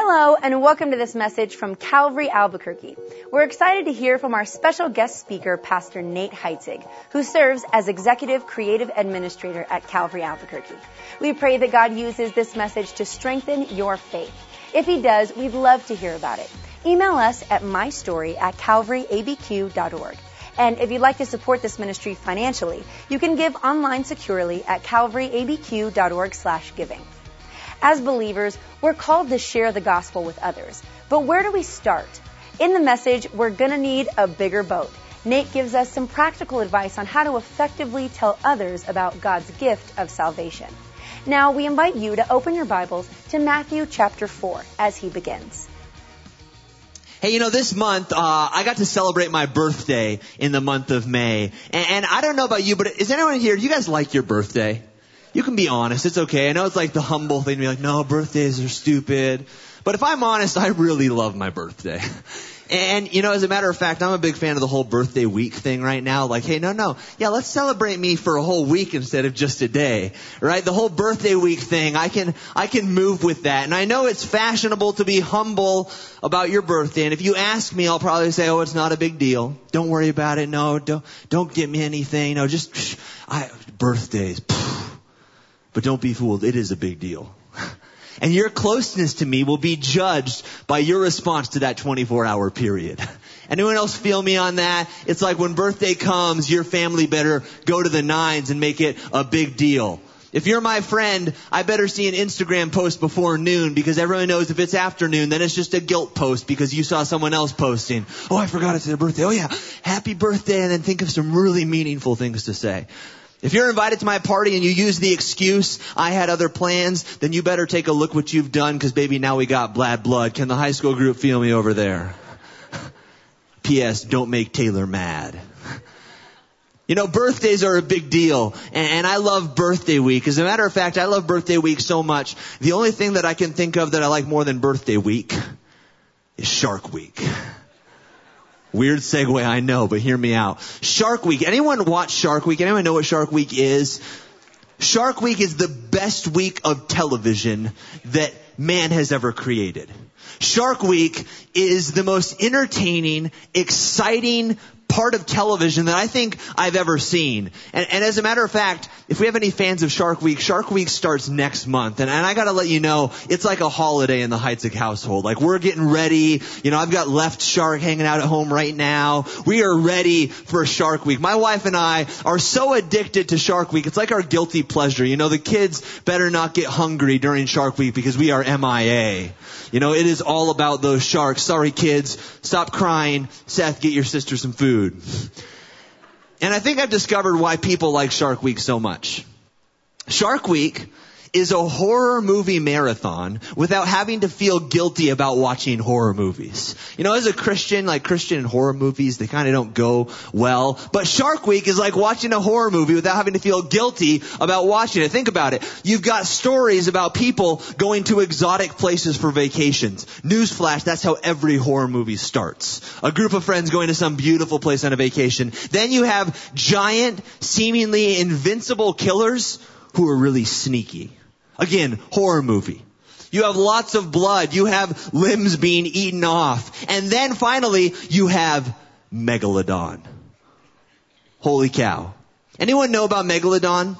Hello, and welcome to this message from Calvary Albuquerque. We're excited to hear from our special guest speaker, Pastor Nate Heitzig, who serves as Executive Creative Administrator at Calvary Albuquerque. We pray that God uses this message to strengthen your faith. If He does, we'd love to hear about it. Email us at mystory at calvaryabq.org. And if you'd like to support this ministry financially, you can give online securely at calvaryabq.org slash giving. As believers, we're called to share the gospel with others. But where do we start? In the message, we're going to need a bigger boat. Nate gives us some practical advice on how to effectively tell others about God's gift of salvation. Now, we invite you to open your Bibles to Matthew chapter 4 as he begins. Hey, you know, this month, uh, I got to celebrate my birthday in the month of May. And, and I don't know about you, but is anyone here, do you guys like your birthday? You can be honest. It's okay. I know it's like the humble thing to be like, no, birthdays are stupid. But if I'm honest, I really love my birthday. And, you know, as a matter of fact, I'm a big fan of the whole birthday week thing right now. Like, hey, no, no. Yeah, let's celebrate me for a whole week instead of just a day. Right? The whole birthday week thing, I can, I can move with that. And I know it's fashionable to be humble about your birthday. And if you ask me, I'll probably say, oh, it's not a big deal. Don't worry about it. No, don't, don't get me anything. No, just, I, birthdays. But don't be fooled, it is a big deal. And your closeness to me will be judged by your response to that 24 hour period. Anyone else feel me on that? It's like when birthday comes, your family better go to the nines and make it a big deal. If you're my friend, I better see an Instagram post before noon because everyone knows if it's afternoon, then it's just a guilt post because you saw someone else posting. Oh, I forgot it's their birthday. Oh yeah, happy birthday and then think of some really meaningful things to say. If you're invited to my party and you use the excuse, I had other plans, then you better take a look what you've done because baby, now we got bad blood. Can the high school group feel me over there? P.S. Don't make Taylor mad. You know, birthdays are a big deal, and, I love birthday week. As a matter of fact, I love birthday week so much. The only thing that I can think of that I like more than birthday week is Shark Week. Weird segue, I know, but hear me out. Shark Week. Anyone watch Shark Week? Anyone know what Shark Week is? Shark Week is the best week of television that man has ever created. Shark Week is the most entertaining, exciting, part of television that I think I've ever seen. And, and, as a matter of fact, if we have any fans of Shark Week, Shark Week starts next month. And, and I gotta let you know, it's like a holiday in the Heitzig household. Like we're getting ready. You know, I've got left shark hanging out at home right now. We are ready for Shark Week. My wife and I are so addicted to Shark Week. It's like our guilty pleasure. You know, the kids better not get hungry during Shark Week because we are MIA. You know, it is all about those sharks. Sorry kids. Stop crying. Seth, get your sister some food. And I think I've discovered why people like Shark Week so much. Shark Week is a horror movie marathon without having to feel guilty about watching horror movies. You know, as a Christian, like Christian horror movies, they kind of don't go well. But Shark Week is like watching a horror movie without having to feel guilty about watching it. Think about it. You've got stories about people going to exotic places for vacations. Newsflash, that's how every horror movie starts. A group of friends going to some beautiful place on a vacation. Then you have giant, seemingly invincible killers who are really sneaky. Again, horror movie. You have lots of blood. You have limbs being eaten off. And then finally, you have Megalodon. Holy cow. Anyone know about Megalodon?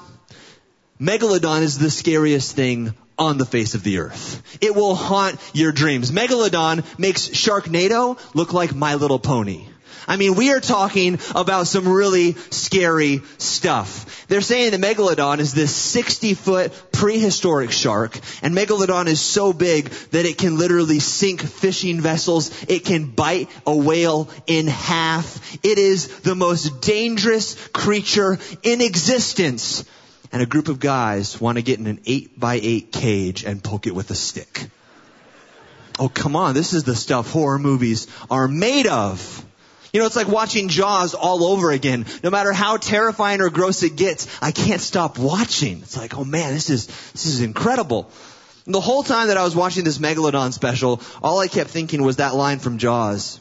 Megalodon is the scariest thing on the face of the earth. It will haunt your dreams. Megalodon makes Sharknado look like My Little Pony. I mean, we are talking about some really scary stuff. They're saying the Megalodon is this 60 foot prehistoric shark, and Megalodon is so big that it can literally sink fishing vessels. It can bite a whale in half. It is the most dangerous creature in existence. And a group of guys want to get in an 8 by 8 cage and poke it with a stick. Oh, come on. This is the stuff horror movies are made of. You know, it's like watching Jaws all over again. No matter how terrifying or gross it gets, I can't stop watching. It's like, oh man, this is, this is incredible. And the whole time that I was watching this Megalodon special, all I kept thinking was that line from Jaws.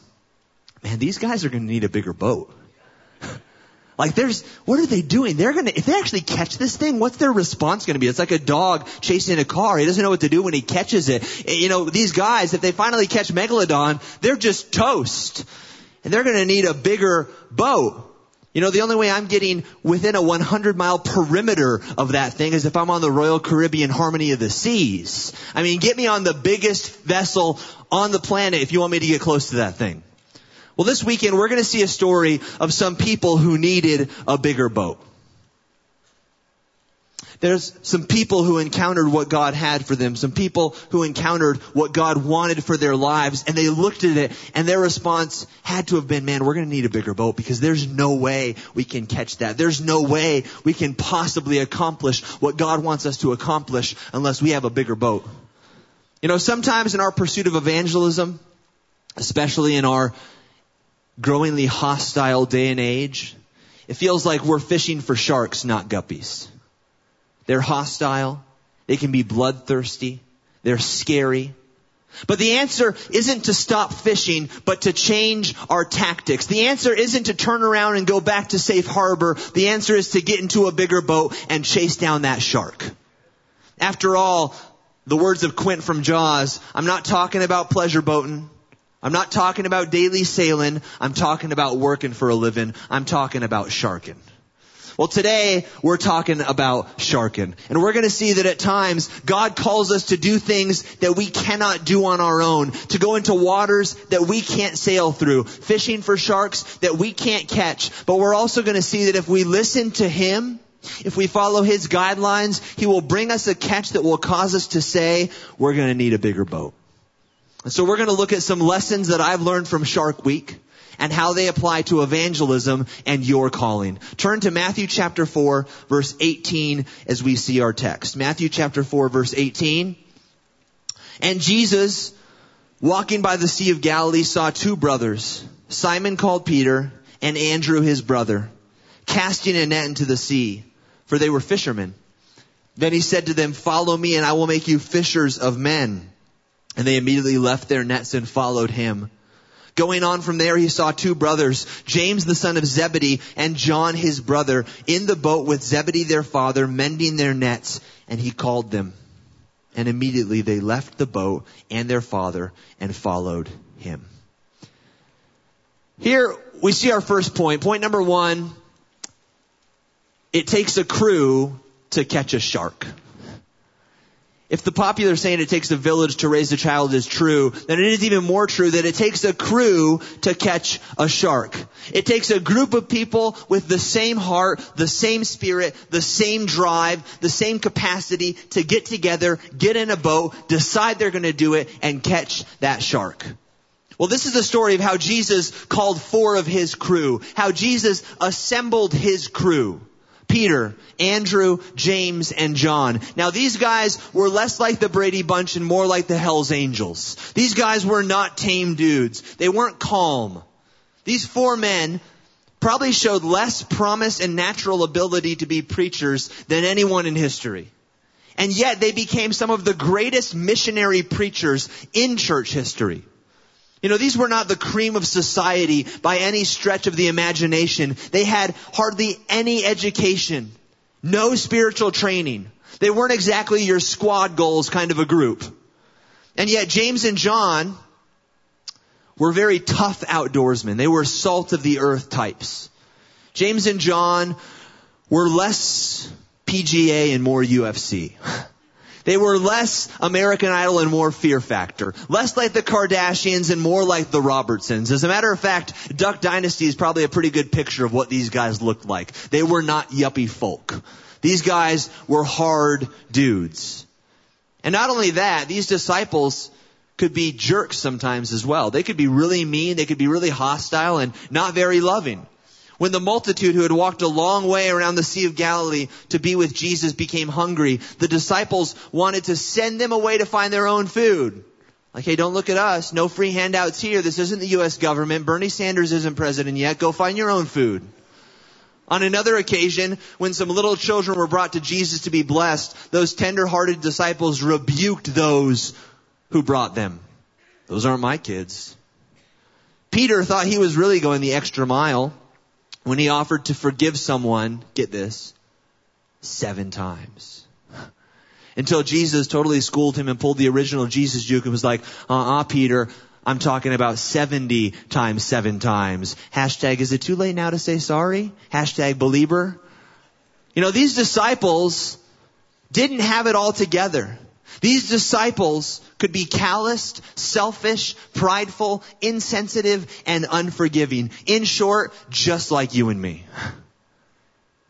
Man, these guys are going to need a bigger boat. Like there's, what are they doing? They're gonna, if they actually catch this thing, what's their response gonna be? It's like a dog chasing a car. He doesn't know what to do when he catches it. You know, these guys, if they finally catch Megalodon, they're just toast. And they're gonna need a bigger boat. You know, the only way I'm getting within a 100 mile perimeter of that thing is if I'm on the Royal Caribbean Harmony of the Seas. I mean, get me on the biggest vessel on the planet if you want me to get close to that thing. Well, this weekend we're going to see a story of some people who needed a bigger boat. There's some people who encountered what God had for them, some people who encountered what God wanted for their lives, and they looked at it, and their response had to have been, man, we're gonna need a bigger boat because there's no way we can catch that. There's no way we can possibly accomplish what God wants us to accomplish unless we have a bigger boat. You know, sometimes in our pursuit of evangelism, especially in our growingly hostile day and age, it feels like we're fishing for sharks, not guppies. They're hostile. They can be bloodthirsty. They're scary. But the answer isn't to stop fishing, but to change our tactics. The answer isn't to turn around and go back to safe harbor. The answer is to get into a bigger boat and chase down that shark. After all, the words of Quint from Jaws, I'm not talking about pleasure boating. I'm not talking about daily sailing. I'm talking about working for a living. I'm talking about sharking. Well, today we're talking about sharking. And we're going to see that at times God calls us to do things that we cannot do on our own, to go into waters that we can't sail through, fishing for sharks that we can't catch. But we're also going to see that if we listen to Him, if we follow His guidelines, He will bring us a catch that will cause us to say, we're going to need a bigger boat. And so we're going to look at some lessons that I've learned from Shark Week and how they apply to evangelism and your calling. Turn to Matthew chapter 4 verse 18 as we see our text. Matthew chapter 4 verse 18. And Jesus, walking by the Sea of Galilee, saw two brothers, Simon called Peter and Andrew his brother, casting a net into the sea, for they were fishermen. Then he said to them, follow me and I will make you fishers of men. And they immediately left their nets and followed him. Going on from there, he saw two brothers, James the son of Zebedee and John his brother, in the boat with Zebedee their father, mending their nets, and he called them. And immediately they left the boat and their father and followed him. Here we see our first point. Point number one, it takes a crew to catch a shark. If the popular saying it takes a village to raise a child is true, then it is even more true that it takes a crew to catch a shark. It takes a group of people with the same heart, the same spirit, the same drive, the same capacity to get together, get in a boat, decide they're gonna do it, and catch that shark. Well, this is the story of how Jesus called four of his crew, how Jesus assembled his crew. Peter, Andrew, James, and John. Now these guys were less like the Brady Bunch and more like the Hells Angels. These guys were not tame dudes. They weren't calm. These four men probably showed less promise and natural ability to be preachers than anyone in history. And yet they became some of the greatest missionary preachers in church history. You know, these were not the cream of society by any stretch of the imagination. They had hardly any education, no spiritual training. They weren't exactly your squad goals kind of a group. And yet James and John were very tough outdoorsmen. They were salt of the earth types. James and John were less PGA and more UFC. They were less American Idol and more Fear Factor. Less like the Kardashians and more like the Robertsons. As a matter of fact, Duck Dynasty is probably a pretty good picture of what these guys looked like. They were not yuppie folk. These guys were hard dudes. And not only that, these disciples could be jerks sometimes as well. They could be really mean, they could be really hostile and not very loving. When the multitude who had walked a long way around the Sea of Galilee to be with Jesus became hungry, the disciples wanted to send them away to find their own food. Like, hey, don't look at us. No free handouts here. This isn't the U.S. government. Bernie Sanders isn't president yet. Go find your own food. On another occasion, when some little children were brought to Jesus to be blessed, those tender-hearted disciples rebuked those who brought them. Those aren't my kids. Peter thought he was really going the extra mile. When he offered to forgive someone, get this, seven times. Until Jesus totally schooled him and pulled the original Jesus juke and was like, uh-uh, Peter, I'm talking about 70 times seven times. Hashtag, is it too late now to say sorry? Hashtag believer. You know, these disciples didn't have it all together. These disciples could be calloused, selfish, prideful, insensitive, and unforgiving. In short, just like you and me.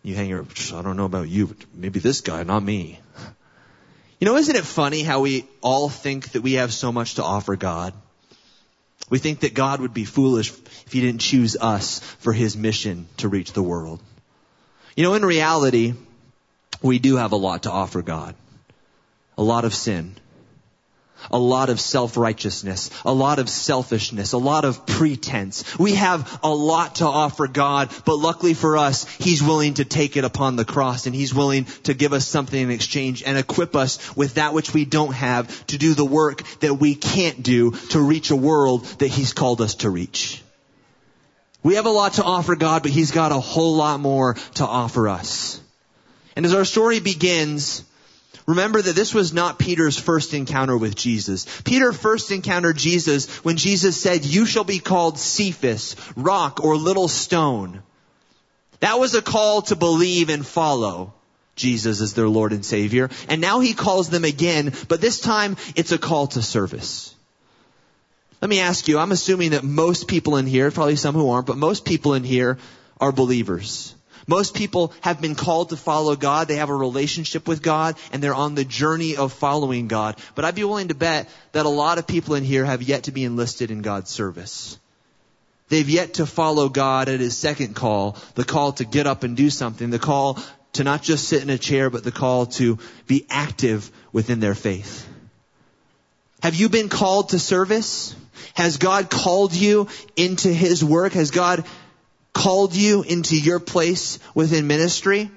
You hang your, I don't know about you, but maybe this guy, not me. You know, isn't it funny how we all think that we have so much to offer God? We think that God would be foolish if he didn't choose us for his mission to reach the world. You know, in reality, we do have a lot to offer God. A lot of sin. A lot of self-righteousness. A lot of selfishness. A lot of pretense. We have a lot to offer God, but luckily for us, He's willing to take it upon the cross and He's willing to give us something in exchange and equip us with that which we don't have to do the work that we can't do to reach a world that He's called us to reach. We have a lot to offer God, but He's got a whole lot more to offer us. And as our story begins, remember that this was not Peter's first encounter with Jesus. Peter first encountered Jesus when Jesus said, you shall be called Cephas, rock or little stone. That was a call to believe and follow Jesus as their Lord and Savior. And now he calls them again, but this time it's a call to service. Let me ask you, I'm assuming that most people in here, probably some who aren't, but most people in here are believers. Most people have been called to follow God. They have a relationship with God and they're on the journey of following God. But I'd be willing to bet that a lot of people in here have yet to be enlisted in God's service. They've yet to follow God at his second call, the call to get up and do something, the call to not just sit in a chair, but the call to be active within their faith. Have you been called to service? Has God called you into His work? Has God called you into your place within ministry?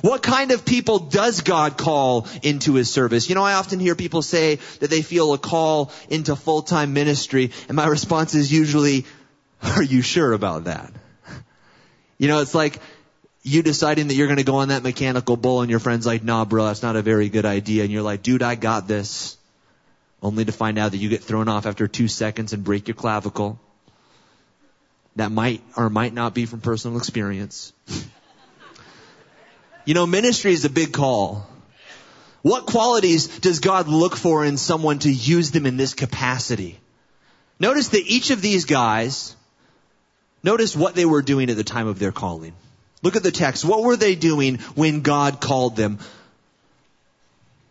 What kind of people does God call into His service? You know, I often hear people say that they feel a call into full-time ministry, and my response is usually, are you sure about that? You know, it's like, you deciding that you're going to go on that mechanical bull and your friend's like, nah, bro, that's not a very good idea. And you're like, dude, I got this only to find out that you get thrown off after two seconds and break your clavicle. That might or might not be from personal experience. you know, ministry is a big call. What qualities does God look for in someone to use them in this capacity? Notice that each of these guys, notice what they were doing at the time of their calling. Look at the text. What were they doing when God called them?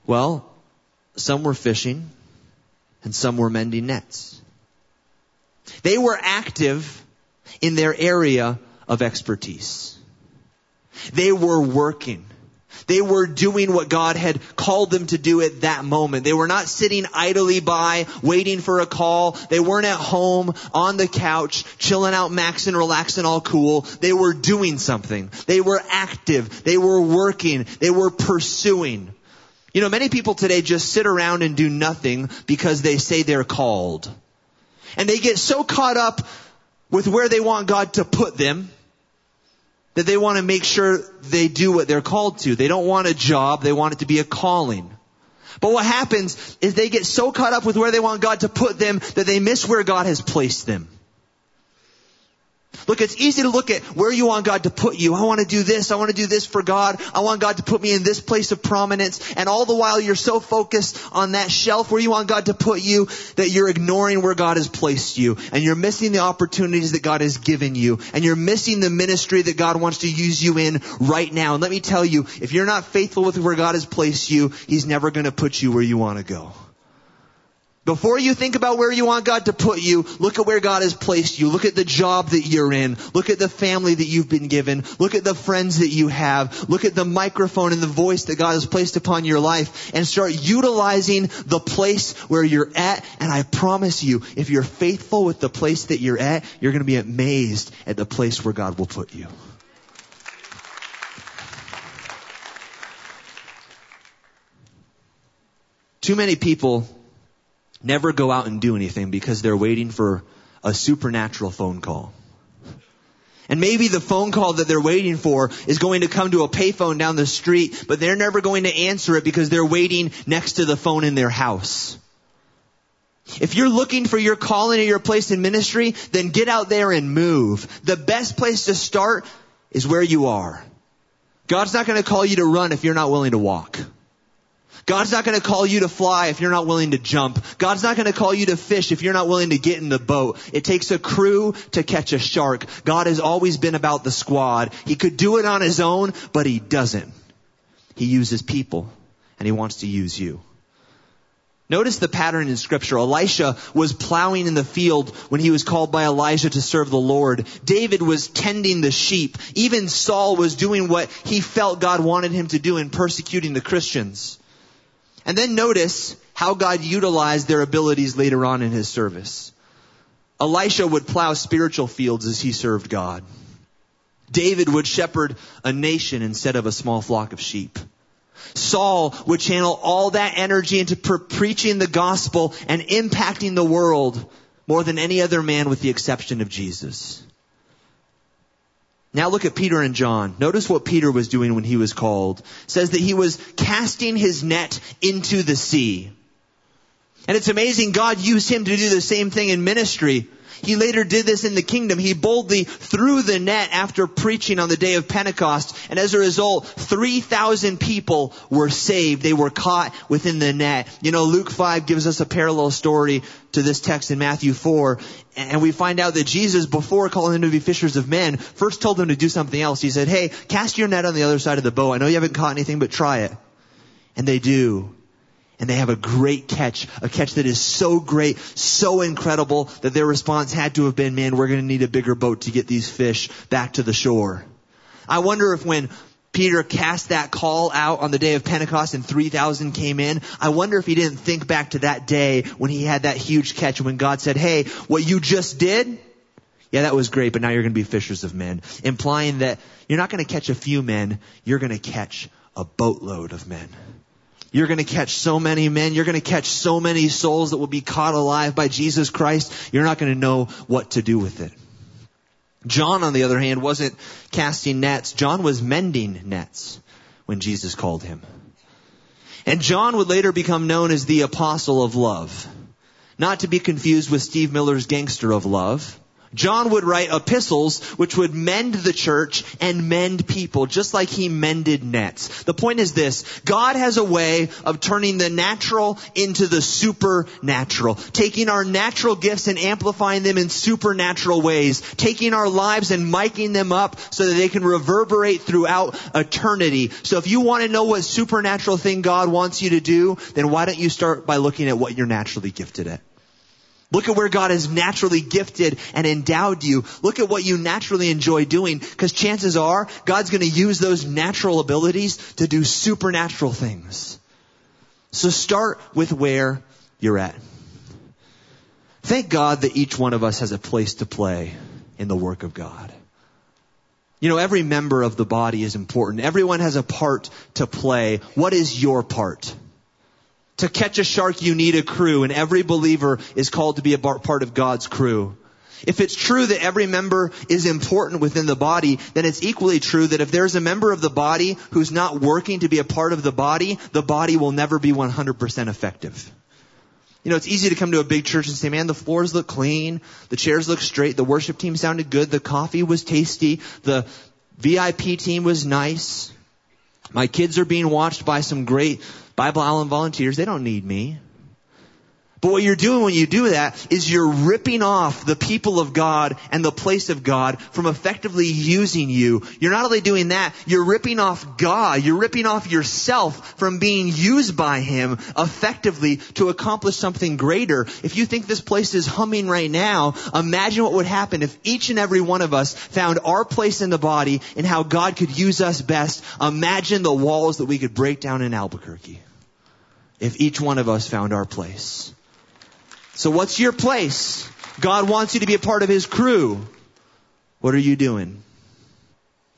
Well, some were fishing and some were mending nets. They were active in their area of expertise. They were working. They were doing what God had called them to do at that moment. They were not sitting idly by, waiting for a call. They weren't at home, on the couch, chilling out, maxing, relaxing, all cool. They were doing something. They were active. They were working. They were pursuing. You know, many people today just sit around and do nothing because they say they're called. And they get so caught up with where they want God to put them that they want to make sure they do what they're called to. They don't want a job, they want it to be a calling. But what happens is they get so caught up with where they want God to put them that they miss where God has placed them. Look, it's easy to look at where you want God to put you. I want to do this. I want to do this for God. I want God to put me in this place of prominence. And all the while you're so focused on that shelf where you want God to put you that you're ignoring where God has placed you. And you're missing the opportunities that God has given you. And you're missing the ministry that God wants to use you in right now. And let me tell you, if you're not faithful with where God has placed you, He's never going to put you where you want to go. Before you think about where you want God to put you, look at where God has placed you. Look at the job that you're in. Look at the family that you've been given. Look at the friends that you have. Look at the microphone and the voice that God has placed upon your life and start utilizing the place where you're at. And I promise you, if you're faithful with the place that you're at, you're going to be amazed at the place where God will put you. Too many people never go out and do anything because they're waiting for a supernatural phone call. And maybe the phone call that they're waiting for is going to come to a payphone down the street, but they're never going to answer it because they're waiting next to the phone in their house. If you're looking for your calling or your place in ministry, then get out there and move. The best place to start is where you are. God's not going to call you to run if you're not willing to walk. God's not going to call you to fly if you're not willing to jump. God's not going to call you to fish if you're not willing to get in the boat. It takes a crew to catch a shark. God has always been about the squad. He could do it on his own, but he doesn't. He uses people, and he wants to use you. Notice the pattern in scripture. Elisha was plowing in the field when he was called by Elijah to serve the Lord. David was tending the sheep. Even Saul was doing what he felt God wanted him to do in persecuting the Christians. And then notice how God utilized their abilities later on in his service. Elisha would plow spiritual fields as he served God. David would shepherd a nation instead of a small flock of sheep. Saul would channel all that energy into pre- preaching the gospel and impacting the world more than any other man with the exception of Jesus. Now look at Peter and John. Notice what Peter was doing when he was called. It says that he was casting his net into the sea. And it's amazing God used him to do the same thing in ministry. He later did this in the kingdom. He boldly threw the net after preaching on the day of Pentecost. And as a result, 3,000 people were saved. They were caught within the net. You know, Luke 5 gives us a parallel story to this text in Matthew 4. And we find out that Jesus, before calling them to be fishers of men, first told them to do something else. He said, hey, cast your net on the other side of the boat. I know you haven't caught anything, but try it. And they do and they have a great catch, a catch that is so great, so incredible that their response had to have been, man, we're going to need a bigger boat to get these fish back to the shore. I wonder if when Peter cast that call out on the day of Pentecost and 3,000 came in, I wonder if he didn't think back to that day when he had that huge catch when God said, hey, what you just did, yeah, that was great, but now you're going to be fishers of men. Implying that you're not going to catch a few men, you're going to catch a boatload of men. You're going to catch so many men. You're going to catch so many souls that will be caught alive by Jesus Christ. You're not going to know what to do with it. John, on the other hand, wasn't casting nets. John was mending nets when Jesus called him. And John would later become known as the apostle of love. Not to be confused with Steve Miller's gangster of love. John would write epistles which would mend the church and mend people, just like he mended nets. The point is this, God has a way of turning the natural into the supernatural, taking our natural gifts and amplifying them in supernatural ways, taking our lives and miking them up so that they can reverberate throughout eternity. So if you want to know what supernatural thing God wants you to do, then why don't you start by looking at what you're naturally gifted at? Look at where God has naturally gifted and endowed you. Look at what you naturally enjoy doing because chances are God's going to use those natural abilities to do supernatural things. So start with where you're at. Thank God that each one of us has a place to play in the work of God. You know, every member of the body is important. Everyone has a part to play. What is your part? To catch a shark, you need a crew, and every believer is called to be a part of God's crew. If it's true that every member is important within the body, then it's equally true that if there's a member of the body who's not working to be a part of the body, the body will never be 100% effective. You know, it's easy to come to a big church and say, man, the floors look clean, the chairs look straight, the worship team sounded good, the coffee was tasty, the VIP team was nice. My kids are being watched by some great Bible Island volunteers. They don't need me. But what you're doing when you do that is you're ripping off the people of God and the place of God from effectively using you. You're not only doing that, you're ripping off God. You're ripping off yourself from being used by Him effectively to accomplish something greater. If you think this place is humming right now, imagine what would happen if each and every one of us found our place in the body and how God could use us best. Imagine the walls that we could break down in Albuquerque if each one of us found our place. So what's your place? God wants you to be a part of His crew. What are you doing?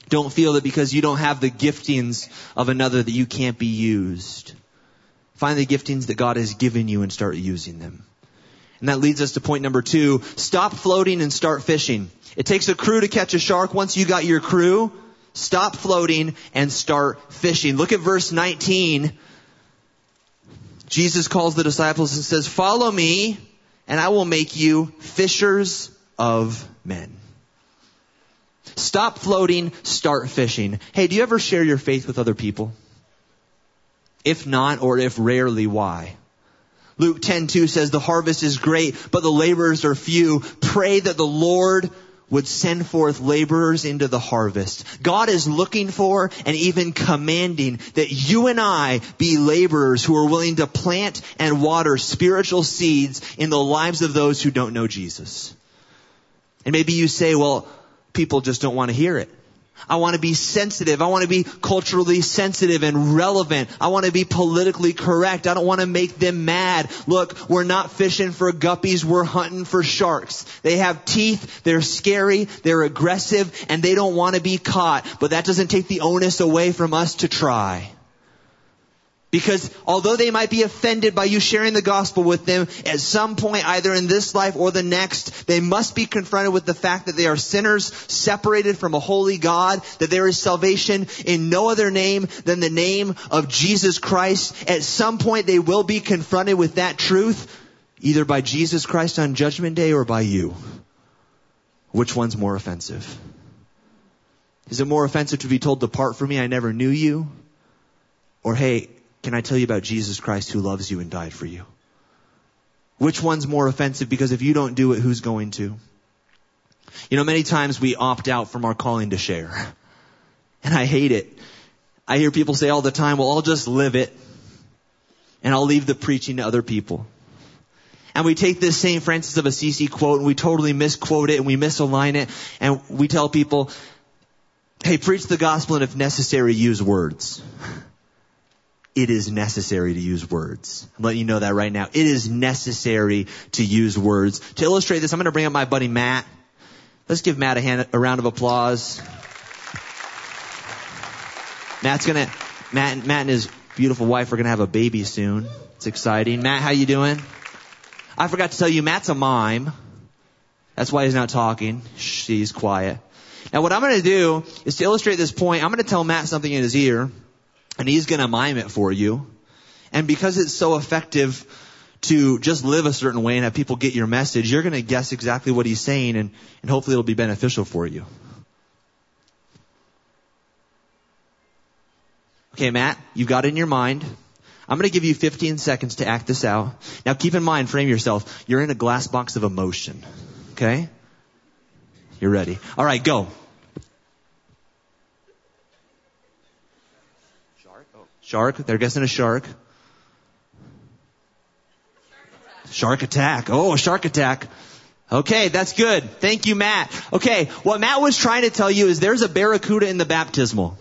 Don't feel that because you don't have the giftings of another that you can't be used. Find the giftings that God has given you and start using them. And that leads us to point number two. Stop floating and start fishing. It takes a crew to catch a shark. Once you got your crew, stop floating and start fishing. Look at verse 19. Jesus calls the disciples and says, follow me and I will make you fishers of men. Stop floating, start fishing. Hey, do you ever share your faith with other people? If not, or if rarely, why? Luke 10:2 says the harvest is great, but the laborers are few. Pray that the Lord would send forth laborers into the harvest. God is looking for and even commanding that you and I be laborers who are willing to plant and water spiritual seeds in the lives of those who don't know Jesus. And maybe you say, well, people just don't want to hear it. I want to be sensitive. I want to be culturally sensitive and relevant. I want to be politically correct. I don't want to make them mad. Look, we're not fishing for guppies. We're hunting for sharks. They have teeth. They're scary. They're aggressive and they don't want to be caught. But that doesn't take the onus away from us to try. Because although they might be offended by you sharing the gospel with them, at some point, either in this life or the next, they must be confronted with the fact that they are sinners separated from a holy God, that there is salvation in no other name than the name of Jesus Christ. At some point, they will be confronted with that truth, either by Jesus Christ on judgment day or by you. Which one's more offensive? Is it more offensive to be told, depart from me, I never knew you? Or hey, can I tell you about Jesus Christ who loves you and died for you? Which one's more offensive? Because if you don't do it, who's going to? You know, many times we opt out from our calling to share. And I hate it. I hear people say all the time, well, I'll just live it and I'll leave the preaching to other people. And we take this St. Francis of Assisi quote and we totally misquote it and we misalign it and we tell people, hey, preach the gospel and if necessary, use words it is necessary to use words. I'm letting you know that right now. It is necessary to use words. To illustrate this, I'm going to bring up my buddy Matt. Let's give Matt a, hand, a round of applause. Matt's gonna, Matt, Matt and his beautiful wife are gonna have a baby soon. It's exciting. Matt, how you doing? I forgot to tell you, Matt's a mime. That's why he's not talking. Shh, he's quiet. Now what I'm gonna do is to illustrate this point, I'm gonna tell Matt something in his ear and he's going to mime it for you. And because it's so effective to just live a certain way and have people get your message, you're going to guess exactly what he's saying and, and hopefully it'll be beneficial for you. Okay, Matt, you've got it in your mind. I'm going to give you 15 seconds to act this out. Now keep in mind, frame yourself. You're in a glass box of emotion. Okay? You're ready. All right, go. Shark. They're guessing a shark. Shark attack. Oh, a shark attack. Okay, that's good. Thank you, Matt. Okay, what Matt was trying to tell you is there's a barracuda in the baptismal.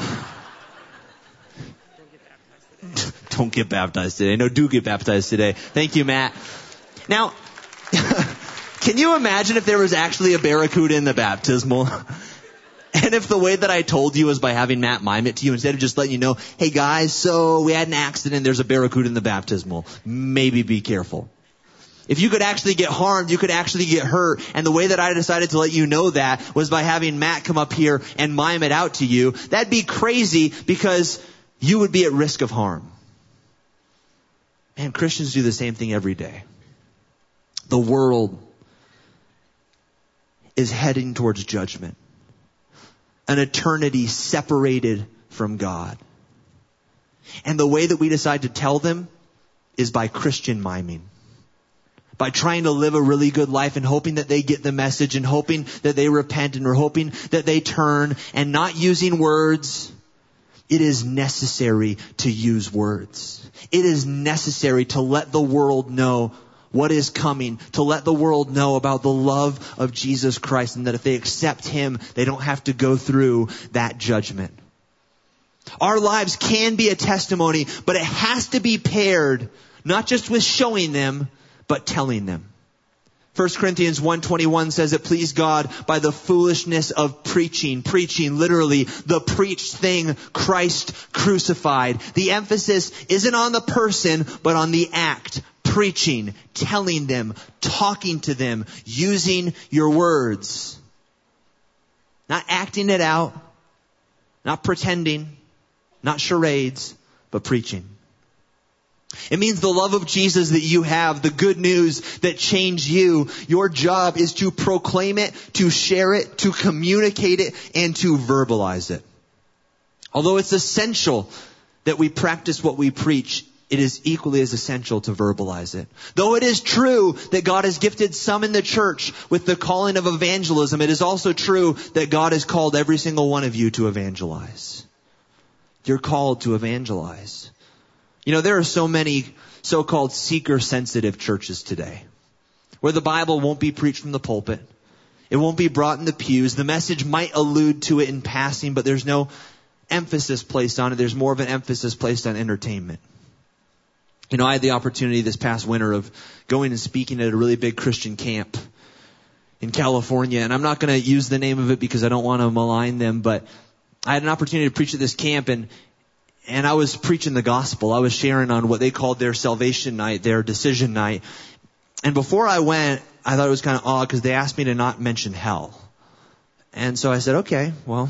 Don't get baptized today. No, do get baptized today. Thank you, Matt. Now, can you imagine if there was actually a barracuda in the baptismal? And if the way that I told you was by having Matt mime it to you instead of just letting you know, hey guys, so we had an accident, there's a barracuda in the baptismal. Maybe be careful. If you could actually get harmed, you could actually get hurt. And the way that I decided to let you know that was by having Matt come up here and mime it out to you. That'd be crazy because you would be at risk of harm. And Christians do the same thing every day. The world is heading towards judgment an eternity separated from God. And the way that we decide to tell them is by Christian miming. By trying to live a really good life and hoping that they get the message and hoping that they repent and we're hoping that they turn and not using words. It is necessary to use words. It is necessary to let the world know what is coming, to let the world know about the love of Jesus Christ and that if they accept Him, they don't have to go through that judgment. Our lives can be a testimony, but it has to be paired not just with showing them, but telling them. 1 Corinthians 1.21 says it pleased God by the foolishness of preaching. Preaching, literally, the preached thing, Christ crucified. The emphasis isn't on the person, but on the act preaching, telling them, talking to them, using your words. Not acting it out, not pretending, not charades, but preaching. It means the love of Jesus that you have, the good news that changed you. Your job is to proclaim it, to share it, to communicate it, and to verbalize it. Although it's essential that we practice what we preach, it is equally as essential to verbalize it. Though it is true that God has gifted some in the church with the calling of evangelism, it is also true that God has called every single one of you to evangelize. You're called to evangelize. You know, there are so many so-called seeker-sensitive churches today where the Bible won't be preached from the pulpit. It won't be brought in the pews. The message might allude to it in passing, but there's no emphasis placed on it. There's more of an emphasis placed on entertainment. You know, I had the opportunity this past winter of going and speaking at a really big Christian camp in California, and I'm not going to use the name of it because I don't want to malign them, but I had an opportunity to preach at this camp and and I was preaching the gospel. I was sharing on what they called their salvation night, their decision night. And before I went, I thought it was kind of odd because they asked me to not mention hell. And so I said, okay, well,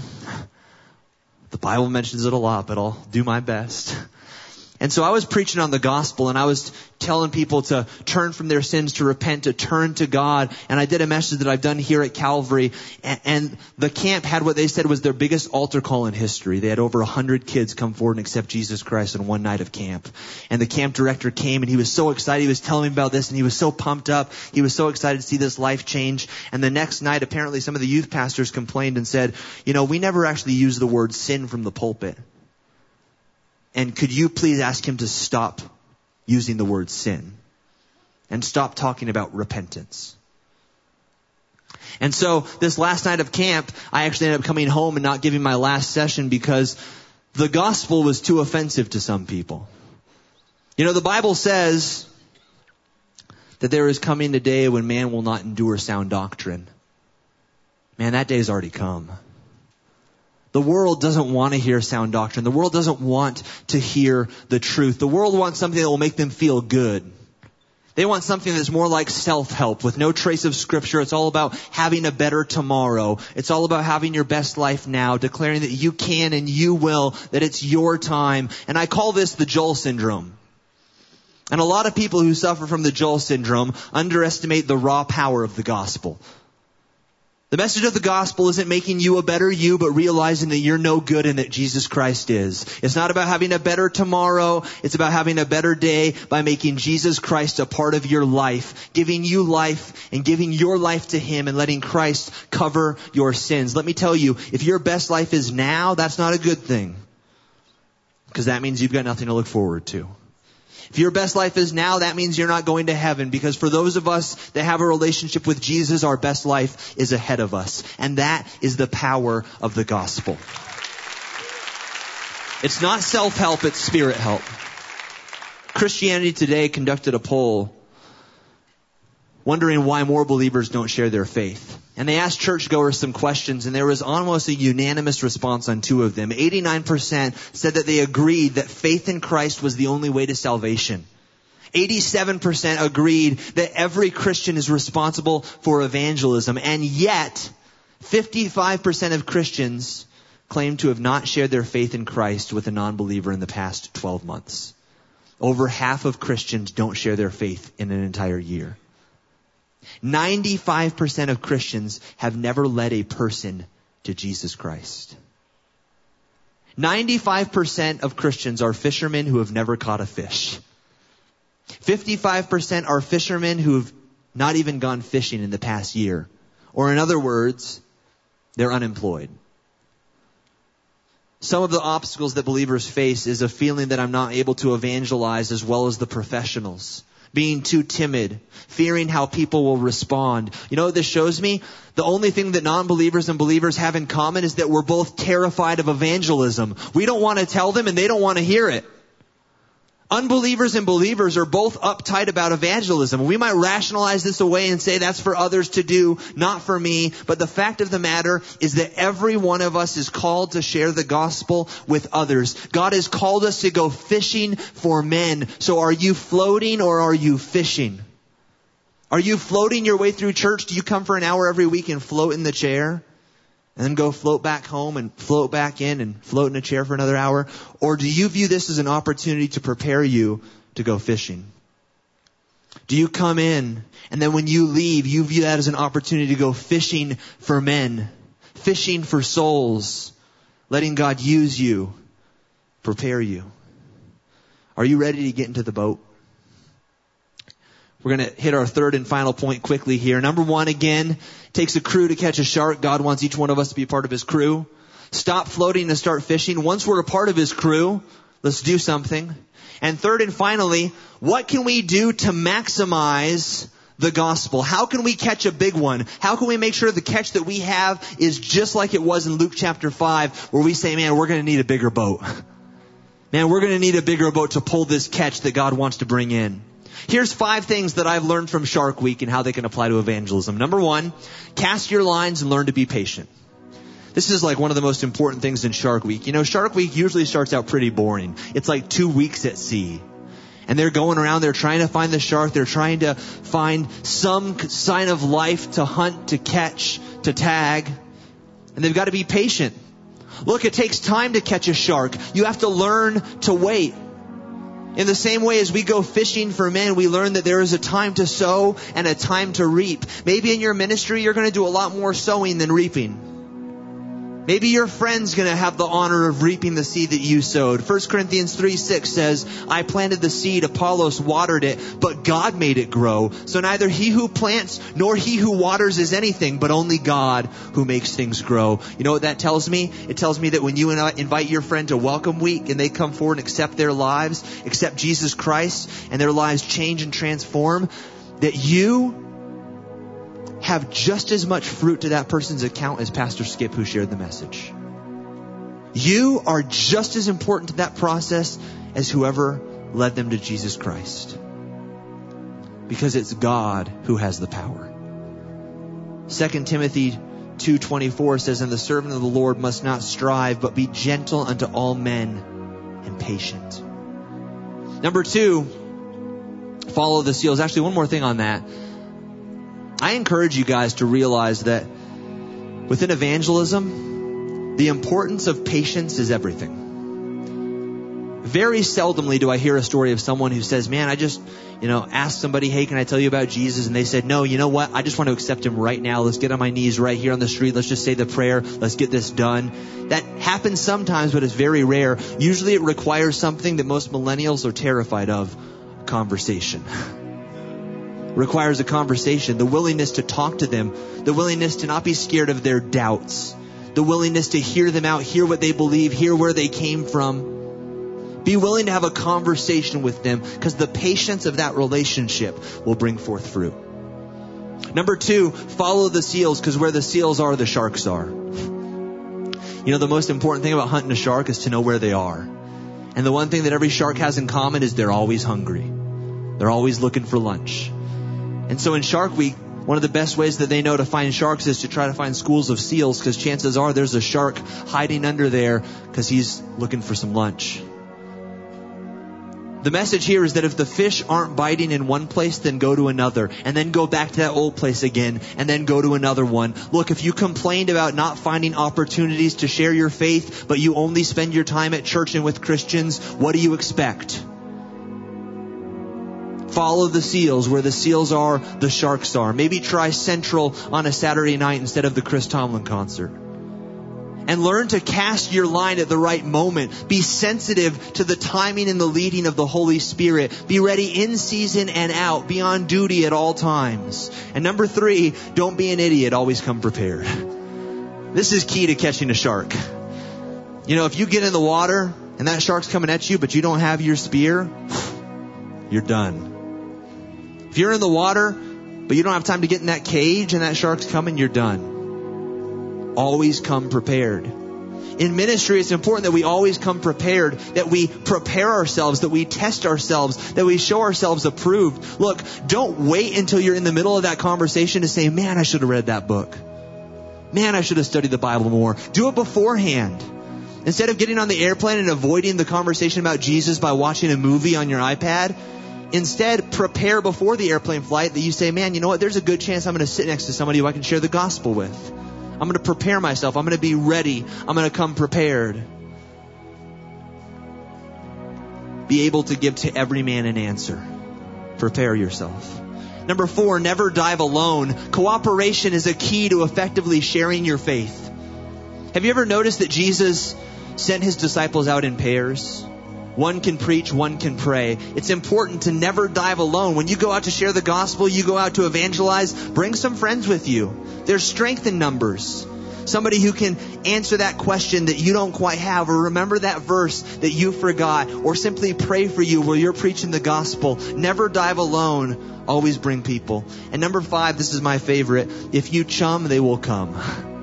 the Bible mentions it a lot, but I'll do my best. And so I was preaching on the gospel and I was telling people to turn from their sins, to repent, to turn to God. And I did a message that I've done here at Calvary. And, the camp had what they said was their biggest altar call in history. They had over a hundred kids come forward and accept Jesus Christ in one night of camp. And the camp director came and he was so excited. He was telling me about this and he was so pumped up. He was so excited to see this life change. And the next night, apparently some of the youth pastors complained and said, you know, we never actually use the word sin from the pulpit. And could you please ask him to stop using the word sin and stop talking about repentance? And so this last night of camp, I actually ended up coming home and not giving my last session because the gospel was too offensive to some people. You know, the Bible says that there is coming a day when man will not endure sound doctrine. Man, that day has already come. The world doesn't want to hear sound doctrine. The world doesn't want to hear the truth. The world wants something that will make them feel good. They want something that's more like self-help with no trace of scripture. It's all about having a better tomorrow. It's all about having your best life now, declaring that you can and you will, that it's your time. And I call this the Joel syndrome. And a lot of people who suffer from the Joel syndrome underestimate the raw power of the gospel. The message of the gospel isn't making you a better you, but realizing that you're no good and that Jesus Christ is. It's not about having a better tomorrow. It's about having a better day by making Jesus Christ a part of your life, giving you life and giving your life to Him and letting Christ cover your sins. Let me tell you, if your best life is now, that's not a good thing. Because that means you've got nothing to look forward to. If your best life is now, that means you're not going to heaven because for those of us that have a relationship with Jesus, our best life is ahead of us. And that is the power of the gospel. It's not self-help, it's spirit help. Christianity Today conducted a poll wondering why more believers don't share their faith. And they asked churchgoers some questions and there was almost a unanimous response on two of them. 89% said that they agreed that faith in Christ was the only way to salvation. 87% agreed that every Christian is responsible for evangelism. And yet, 55% of Christians claim to have not shared their faith in Christ with a non-believer in the past 12 months. Over half of Christians don't share their faith in an entire year. 95% of Christians have never led a person to Jesus Christ. 95% of Christians are fishermen who have never caught a fish. 55% are fishermen who have not even gone fishing in the past year. Or in other words, they're unemployed. Some of the obstacles that believers face is a feeling that I'm not able to evangelize as well as the professionals being too timid, fearing how people will respond. You know what this shows me? The only thing that non-believers and believers have in common is that we're both terrified of evangelism. We don't want to tell them and they don't want to hear it. Unbelievers and believers are both uptight about evangelism. We might rationalize this away and say that's for others to do, not for me. But the fact of the matter is that every one of us is called to share the gospel with others. God has called us to go fishing for men. So are you floating or are you fishing? Are you floating your way through church? Do you come for an hour every week and float in the chair? And then go float back home and float back in and float in a chair for another hour? Or do you view this as an opportunity to prepare you to go fishing? Do you come in and then when you leave, you view that as an opportunity to go fishing for men, fishing for souls, letting God use you, prepare you? Are you ready to get into the boat? We're going to hit our third and final point quickly here. Number one, again, takes a crew to catch a shark. God wants each one of us to be part of his crew. Stop floating and start fishing. Once we're a part of his crew, let's do something. And third and finally, what can we do to maximize the gospel? How can we catch a big one? How can we make sure the catch that we have is just like it was in Luke chapter 5 where we say, man, we're going to need a bigger boat. Man, we're going to need a bigger boat to pull this catch that God wants to bring in. Here's five things that I've learned from Shark Week and how they can apply to evangelism. Number one, cast your lines and learn to be patient. This is like one of the most important things in Shark Week. You know, Shark Week usually starts out pretty boring. It's like two weeks at sea. And they're going around, they're trying to find the shark, they're trying to find some sign of life to hunt, to catch, to tag. And they've got to be patient. Look, it takes time to catch a shark. You have to learn to wait. In the same way as we go fishing for men, we learn that there is a time to sow and a time to reap. Maybe in your ministry, you're going to do a lot more sowing than reaping. Maybe your friend's gonna have the honor of reaping the seed that you sowed. 1 Corinthians 3 6 says, I planted the seed, Apollos watered it, but God made it grow. So neither he who plants nor he who waters is anything, but only God who makes things grow. You know what that tells me? It tells me that when you invite your friend to welcome week and they come forward and accept their lives, accept Jesus Christ, and their lives change and transform, that you have just as much fruit to that person's account as Pastor Skip who shared the message. You are just as important to that process as whoever led them to Jesus Christ. Because it's God who has the power. 2 Timothy 2:24 says and the servant of the Lord must not strive but be gentle unto all men and patient. Number 2 follow the seals. Actually one more thing on that. I encourage you guys to realize that within evangelism, the importance of patience is everything. Very seldomly do I hear a story of someone who says, man, I just, you know, asked somebody, hey, can I tell you about Jesus? And they said, no, you know what? I just want to accept him right now. Let's get on my knees right here on the street. Let's just say the prayer. Let's get this done. That happens sometimes, but it's very rare. Usually it requires something that most millennials are terrified of, conversation. requires a conversation, the willingness to talk to them, the willingness to not be scared of their doubts, the willingness to hear them out, hear what they believe, hear where they came from. Be willing to have a conversation with them because the patience of that relationship will bring forth fruit. Number two, follow the seals because where the seals are, the sharks are. You know, the most important thing about hunting a shark is to know where they are. And the one thing that every shark has in common is they're always hungry. They're always looking for lunch. And so in Shark Week, one of the best ways that they know to find sharks is to try to find schools of seals because chances are there's a shark hiding under there because he's looking for some lunch. The message here is that if the fish aren't biting in one place, then go to another, and then go back to that old place again, and then go to another one. Look, if you complained about not finding opportunities to share your faith, but you only spend your time at church and with Christians, what do you expect? Follow the seals. Where the seals are, the sharks are. Maybe try Central on a Saturday night instead of the Chris Tomlin concert. And learn to cast your line at the right moment. Be sensitive to the timing and the leading of the Holy Spirit. Be ready in season and out. Be on duty at all times. And number three, don't be an idiot. Always come prepared. This is key to catching a shark. You know, if you get in the water and that shark's coming at you, but you don't have your spear, you're done. You're in the water, but you don't have time to get in that cage and that shark's coming, you're done. Always come prepared. In ministry, it's important that we always come prepared, that we prepare ourselves, that we test ourselves, that we show ourselves approved. Look, don't wait until you're in the middle of that conversation to say, man, I should have read that book. Man, I should have studied the Bible more. Do it beforehand. Instead of getting on the airplane and avoiding the conversation about Jesus by watching a movie on your iPad, instead prepare before the airplane flight that you say, man, you know what? There's a good chance I'm going to sit next to somebody who I can share the gospel with. I'm going to prepare myself. I'm going to be ready. I'm going to come prepared. Be able to give to every man an answer. Prepare yourself. Number four, never dive alone. Cooperation is a key to effectively sharing your faith. Have you ever noticed that Jesus sent his disciples out in pairs? One can preach, one can pray. It's important to never dive alone. When you go out to share the gospel, you go out to evangelize, bring some friends with you. There's strength in numbers. Somebody who can answer that question that you don't quite have, or remember that verse that you forgot, or simply pray for you while you're preaching the gospel. Never dive alone. Always bring people. And number five, this is my favorite. If you chum, they will come.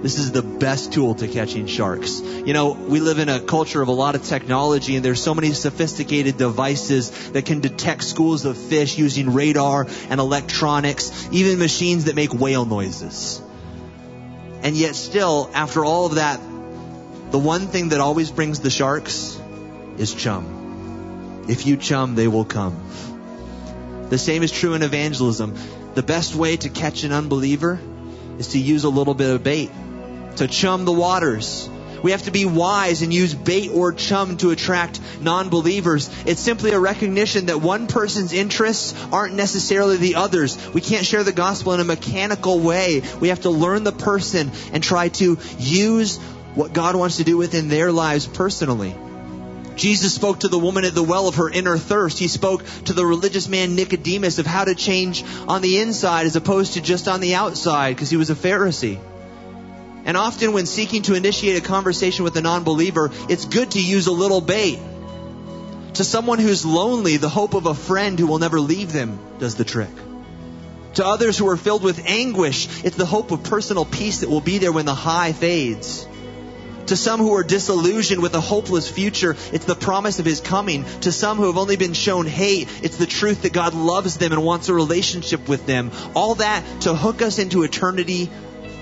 This is the best tool to catching sharks. You know, we live in a culture of a lot of technology and there's so many sophisticated devices that can detect schools of fish using radar and electronics, even machines that make whale noises. And yet still, after all of that, the one thing that always brings the sharks is chum. If you chum, they will come. The same is true in evangelism. The best way to catch an unbeliever is to use a little bit of bait to chum the waters. We have to be wise and use bait or chum to attract non-believers. It's simply a recognition that one person's interests aren't necessarily the others. We can't share the gospel in a mechanical way. We have to learn the person and try to use what God wants to do within their lives personally. Jesus spoke to the woman at the well of her inner thirst. He spoke to the religious man Nicodemus of how to change on the inside as opposed to just on the outside because he was a Pharisee. And often when seeking to initiate a conversation with a non-believer, it's good to use a little bait. To someone who's lonely, the hope of a friend who will never leave them does the trick. To others who are filled with anguish, it's the hope of personal peace that will be there when the high fades. To some who are disillusioned with a hopeless future, it's the promise of His coming. To some who have only been shown hate, it's the truth that God loves them and wants a relationship with them. All that to hook us into eternity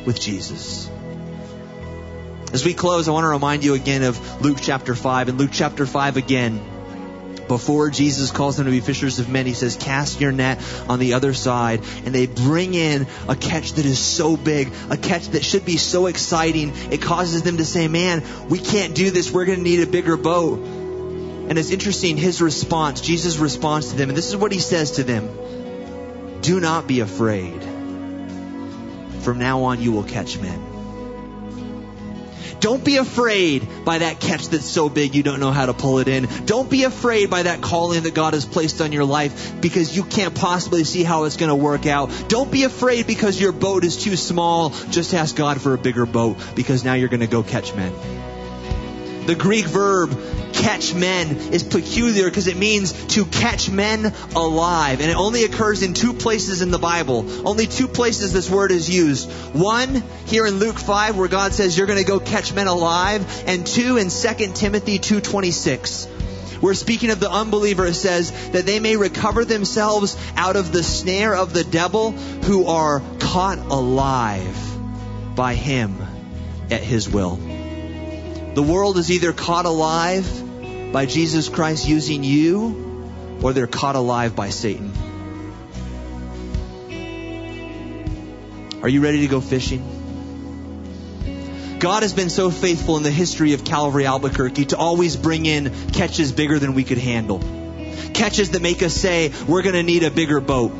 with Jesus. As we close, I want to remind you again of Luke chapter 5. In Luke chapter 5 again, before Jesus calls them to be fishers of men, he says, cast your net on the other side. And they bring in a catch that is so big, a catch that should be so exciting. It causes them to say, man, we can't do this. We're going to need a bigger boat. And it's interesting, his response, Jesus' response to them, and this is what he says to them. Do not be afraid. From now on, you will catch men. Don't be afraid by that catch that's so big you don't know how to pull it in. Don't be afraid by that calling that God has placed on your life because you can't possibly see how it's going to work out. Don't be afraid because your boat is too small. Just ask God for a bigger boat because now you're going to go catch men. The Greek verb catch men is peculiar because it means to catch men alive. And it only occurs in two places in the Bible. Only two places this word is used. One, here in Luke 5, where God says you're going to go catch men alive. And two, in 2 Timothy 2.26 where speaking of the unbeliever, it says that they may recover themselves out of the snare of the devil who are caught alive by him at his will. The world is either caught alive by Jesus Christ using you, or they're caught alive by Satan. Are you ready to go fishing? God has been so faithful in the history of Calvary Albuquerque to always bring in catches bigger than we could handle. Catches that make us say, we're going to need a bigger boat.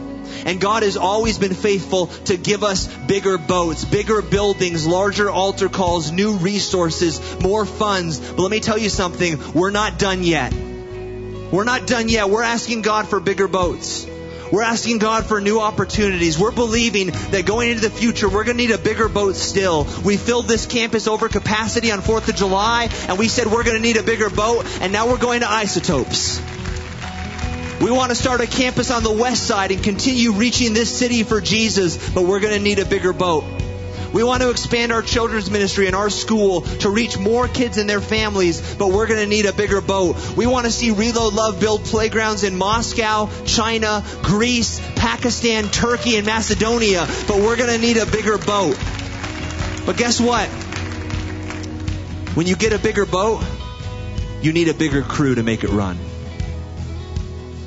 And God has always been faithful to give us bigger boats, bigger buildings, larger altar calls, new resources, more funds. But let me tell you something, we're not done yet. We're not done yet. We're asking God for bigger boats. We're asking God for new opportunities. We're believing that going into the future, we're going to need a bigger boat still. We filled this campus over capacity on 4th of July, and we said we're going to need a bigger boat, and now we're going to isotopes. We want to start a campus on the west side and continue reaching this city for Jesus, but we're going to need a bigger boat. We want to expand our children's ministry and our school to reach more kids and their families, but we're going to need a bigger boat. We want to see Reload Love build playgrounds in Moscow, China, Greece, Pakistan, Turkey, and Macedonia, but we're going to need a bigger boat. But guess what? When you get a bigger boat, you need a bigger crew to make it run.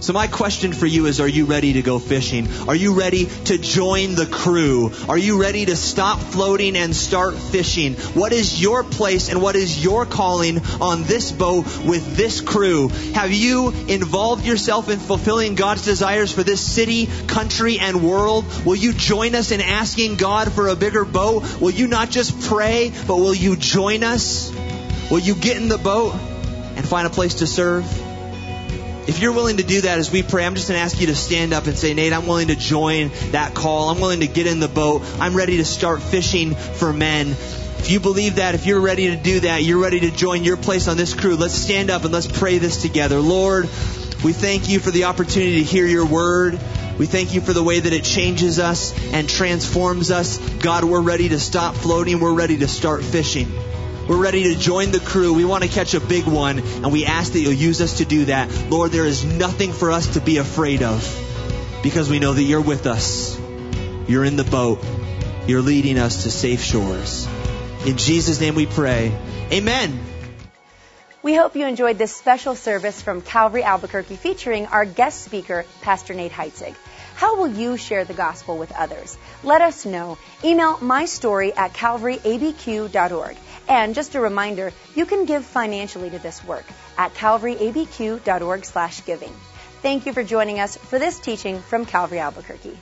So my question for you is, are you ready to go fishing? Are you ready to join the crew? Are you ready to stop floating and start fishing? What is your place and what is your calling on this boat with this crew? Have you involved yourself in fulfilling God's desires for this city, country, and world? Will you join us in asking God for a bigger boat? Will you not just pray, but will you join us? Will you get in the boat and find a place to serve? If you're willing to do that as we pray, I'm just going to ask you to stand up and say, Nate, I'm willing to join that call. I'm willing to get in the boat. I'm ready to start fishing for men. If you believe that, if you're ready to do that, you're ready to join your place on this crew, let's stand up and let's pray this together. Lord, we thank you for the opportunity to hear your word. We thank you for the way that it changes us and transforms us. God, we're ready to stop floating. We're ready to start fishing. We're ready to join the crew. We want to catch a big one, and we ask that you'll use us to do that. Lord, there is nothing for us to be afraid of because we know that you're with us. You're in the boat. You're leading us to safe shores. In Jesus' name we pray. Amen. We hope you enjoyed this special service from Calvary Albuquerque featuring our guest speaker, Pastor Nate Heitzig. How will you share the gospel with others? Let us know. Email my story at calvaryabq.org. And just a reminder, you can give financially to this work at calvaryabq.org/giving. Thank you for joining us for this teaching from Calvary Albuquerque.